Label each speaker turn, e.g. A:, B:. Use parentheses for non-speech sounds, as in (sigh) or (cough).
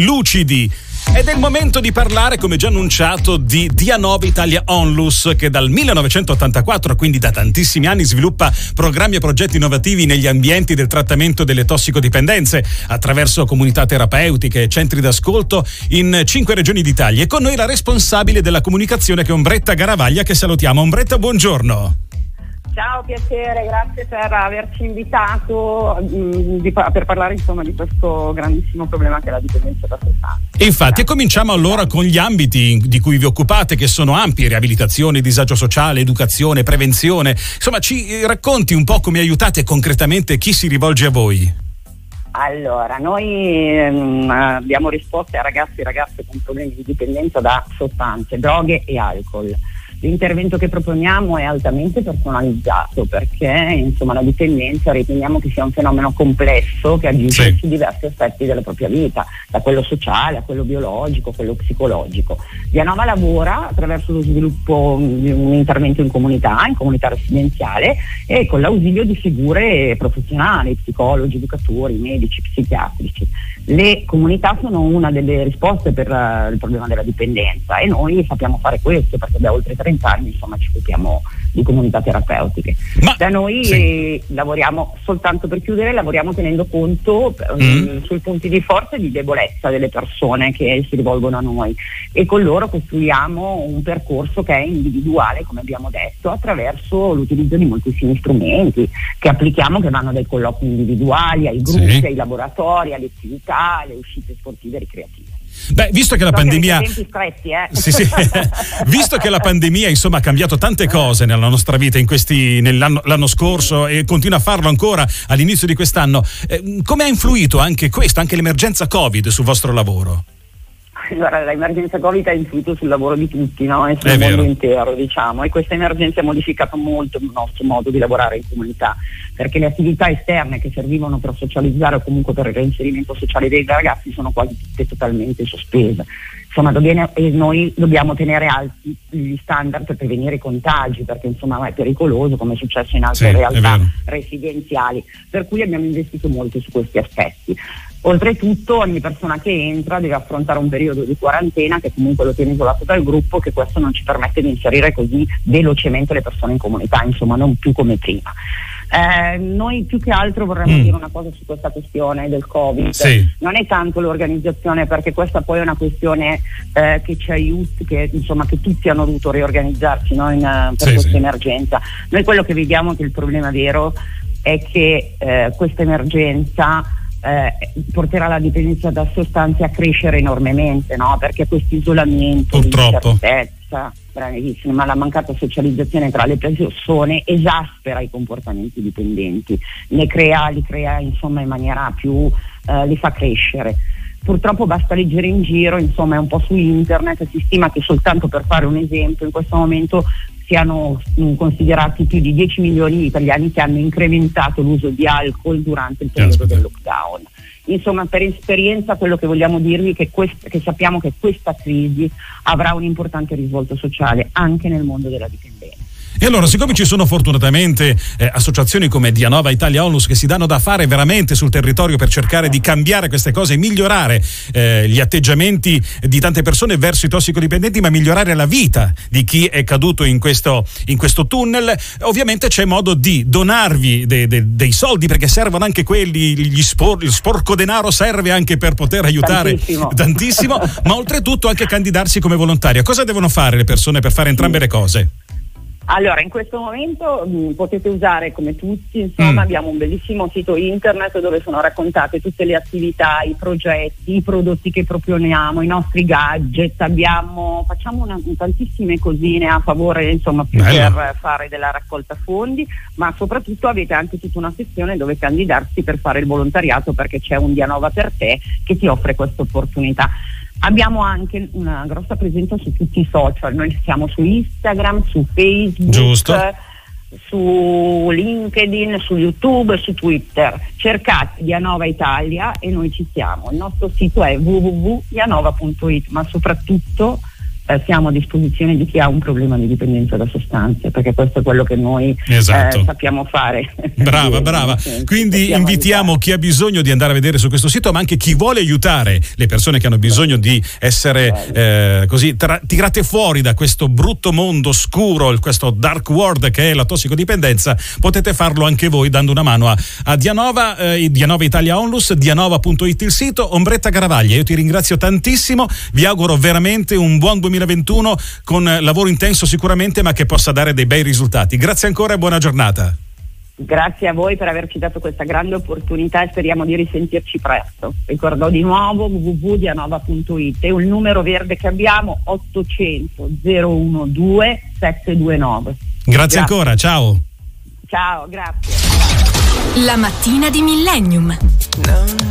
A: lucidi. Ed è il momento di parlare, come già annunciato, di Dianova Italia Onlus, che dal 1984, quindi da tantissimi anni, sviluppa programmi e progetti innovativi negli ambienti del trattamento delle tossicodipendenze attraverso comunità terapeutiche e centri d'ascolto in cinque regioni d'Italia. E con noi la responsabile della comunicazione che è Ombretta Garavaglia, che salutiamo. Ombretta, buongiorno.
B: Ciao, piacere, grazie per averci invitato mh, mm, di, per parlare insomma, di questo grandissimo problema che è la dipendenza da sostanze.
A: Infatti, e cominciamo allora con gli ambiti di cui vi occupate, che sono ampi: riabilitazione, disagio sociale, educazione, prevenzione. Insomma, ci racconti un po' come aiutate concretamente chi si rivolge a voi?
B: Allora, noi mh, abbiamo risposte a ragazzi e ragazze con problemi di dipendenza da sostanze, droghe e alcol L'intervento che proponiamo è altamente personalizzato perché insomma, la dipendenza riteniamo che sia un fenomeno complesso che agisce sì. su diversi aspetti della propria vita, da quello sociale a quello biologico, a quello psicologico. Vianova lavora attraverso lo sviluppo di un intervento in comunità, in comunità residenziale e con l'ausilio di figure professionali, psicologi, educatori, medici, psichiatrici. Le comunità sono una delle risposte per uh, il problema della dipendenza e noi sappiamo fare questo perché da oltre 30 30 anni insomma, ci occupiamo di comunità terapeutiche. Ma, da noi sì. lavoriamo soltanto per chiudere, lavoriamo tenendo conto mm. um, sui punti di forza e di debolezza delle persone che si rivolgono a noi e con loro costruiamo un percorso che è individuale, come abbiamo detto, attraverso l'utilizzo di moltissimi strumenti che applichiamo che vanno dai colloqui individuali ai gruppi, sì. ai laboratori, alle attività, alle uscite sportive e ricreative.
A: Beh, visto che la so pandemia.
B: Che stretti, eh?
A: sì, sì. (laughs) visto che la pandemia insomma, ha cambiato tante cose nella nostra vita in questi, nell'anno l'anno scorso e continua a farlo ancora all'inizio di quest'anno, eh, come ha influito anche questo, anche l'emergenza Covid sul vostro lavoro?
B: Allora, l'emergenza Covid ha influito sul lavoro di tutti no? e sul mondo intero, diciamo, e questa emergenza ha modificato molto il nostro modo di lavorare in comunità, perché le attività esterne che servivano per socializzare o comunque per il reinserimento sociale dei ragazzi sono quasi tutte totalmente sospese. Insomma, dobbiamo, noi dobbiamo tenere alti gli standard per prevenire i contagi, perché insomma è pericoloso, come è successo in altre sì, realtà residenziali, per cui abbiamo investito molto su questi aspetti. Oltretutto ogni persona che entra deve affrontare un periodo di quarantena che comunque lo tiene isolato dal gruppo, che questo non ci permette di inserire così velocemente le persone in comunità, insomma non più come prima. Eh, noi più che altro vorremmo mm. dire una cosa su questa questione del Covid. Sì. Non è tanto l'organizzazione, perché questa poi è una questione eh, che ci aiuta, che, insomma, che tutti hanno dovuto riorganizzarsi no, in, eh, per sì, questa sì. emergenza. Noi quello che vediamo è che il problema vero è che eh, questa emergenza eh, porterà la dipendenza da sostanze a crescere enormemente, no? perché questo isolamento, l'incertezza, bravissimo, ma la mancata socializzazione tra le persone esaspera i comportamenti dipendenti, ne crea, li crea insomma in maniera più, eh, li fa crescere. Purtroppo basta leggere in giro, insomma è un po' su internet, si stima che soltanto per fare un esempio in questo momento siano mm, considerati più di 10 milioni di italiani che hanno incrementato l'uso di alcol durante il periodo del lockdown. Insomma, per esperienza quello che vogliamo dirvi è che, quest- che sappiamo che questa crisi avrà un importante risvolto sociale anche nel mondo della dipendenza.
A: E allora, siccome ci sono fortunatamente eh, associazioni come Dianova Italia Onlus che si danno da fare veramente sul territorio per cercare di cambiare queste cose e migliorare eh, gli atteggiamenti di tante persone verso i tossicodipendenti, ma migliorare la vita di chi è caduto in questo, in questo tunnel, ovviamente c'è modo di donarvi de, de, dei soldi perché servono anche quelli, gli spor, il sporco denaro serve anche per poter aiutare
B: tantissimo, (laughs)
A: tantissimo ma oltretutto anche candidarsi come volontaria. Cosa devono fare le persone per fare entrambe le cose?
B: Allora, in questo momento mh, mm, potete usare come tutti, insomma, mm. abbiamo un bellissimo sito internet dove sono raccontate tutte le attività, i progetti, i prodotti che proponiamo, i nostri gadget, abbiamo, facciamo una, tantissime cosine a favore, insomma, per fare della raccolta fondi, ma soprattutto avete anche tutta una sezione dove candidarsi per fare il volontariato perché c'è un Dianova per te che ti offre questa opportunità. Abbiamo anche una grossa presenza su tutti i social, noi siamo su Instagram, su Facebook,
A: Giusto.
B: su LinkedIn, su YouTube, su Twitter. Cercate Dianova Italia e noi ci siamo. Il nostro sito è www.dianova.it, ma soprattutto eh, siamo a disposizione di chi ha un problema di dipendenza da sostanze, perché questo è quello che noi esatto. eh, sappiamo fare.
A: Brava, (laughs) brava. Quindi invitiamo aiutare. chi ha bisogno di andare a vedere su questo sito, ma anche chi vuole aiutare le persone che hanno bisogno di essere eh, così tra- tirate fuori da questo brutto mondo scuro, questo dark world che è la tossicodipendenza, potete farlo anche voi dando una mano a, a Dianova, eh, Dianova Italia Onlus, dianova.it il sito, Ombretta Caravaglia. Io ti ringrazio tantissimo, vi auguro veramente un buon 2020 2021 con lavoro intenso sicuramente, ma che possa dare dei bei risultati. Grazie ancora e buona giornata.
B: Grazie a voi per averci dato questa grande opportunità e speriamo di risentirci presto. Ricordo di nuovo www.dianova.it e il numero verde che abbiamo 800 012 729.
A: Grazie, grazie ancora, ciao.
B: Ciao, grazie.
C: La mattina di Millennium. No.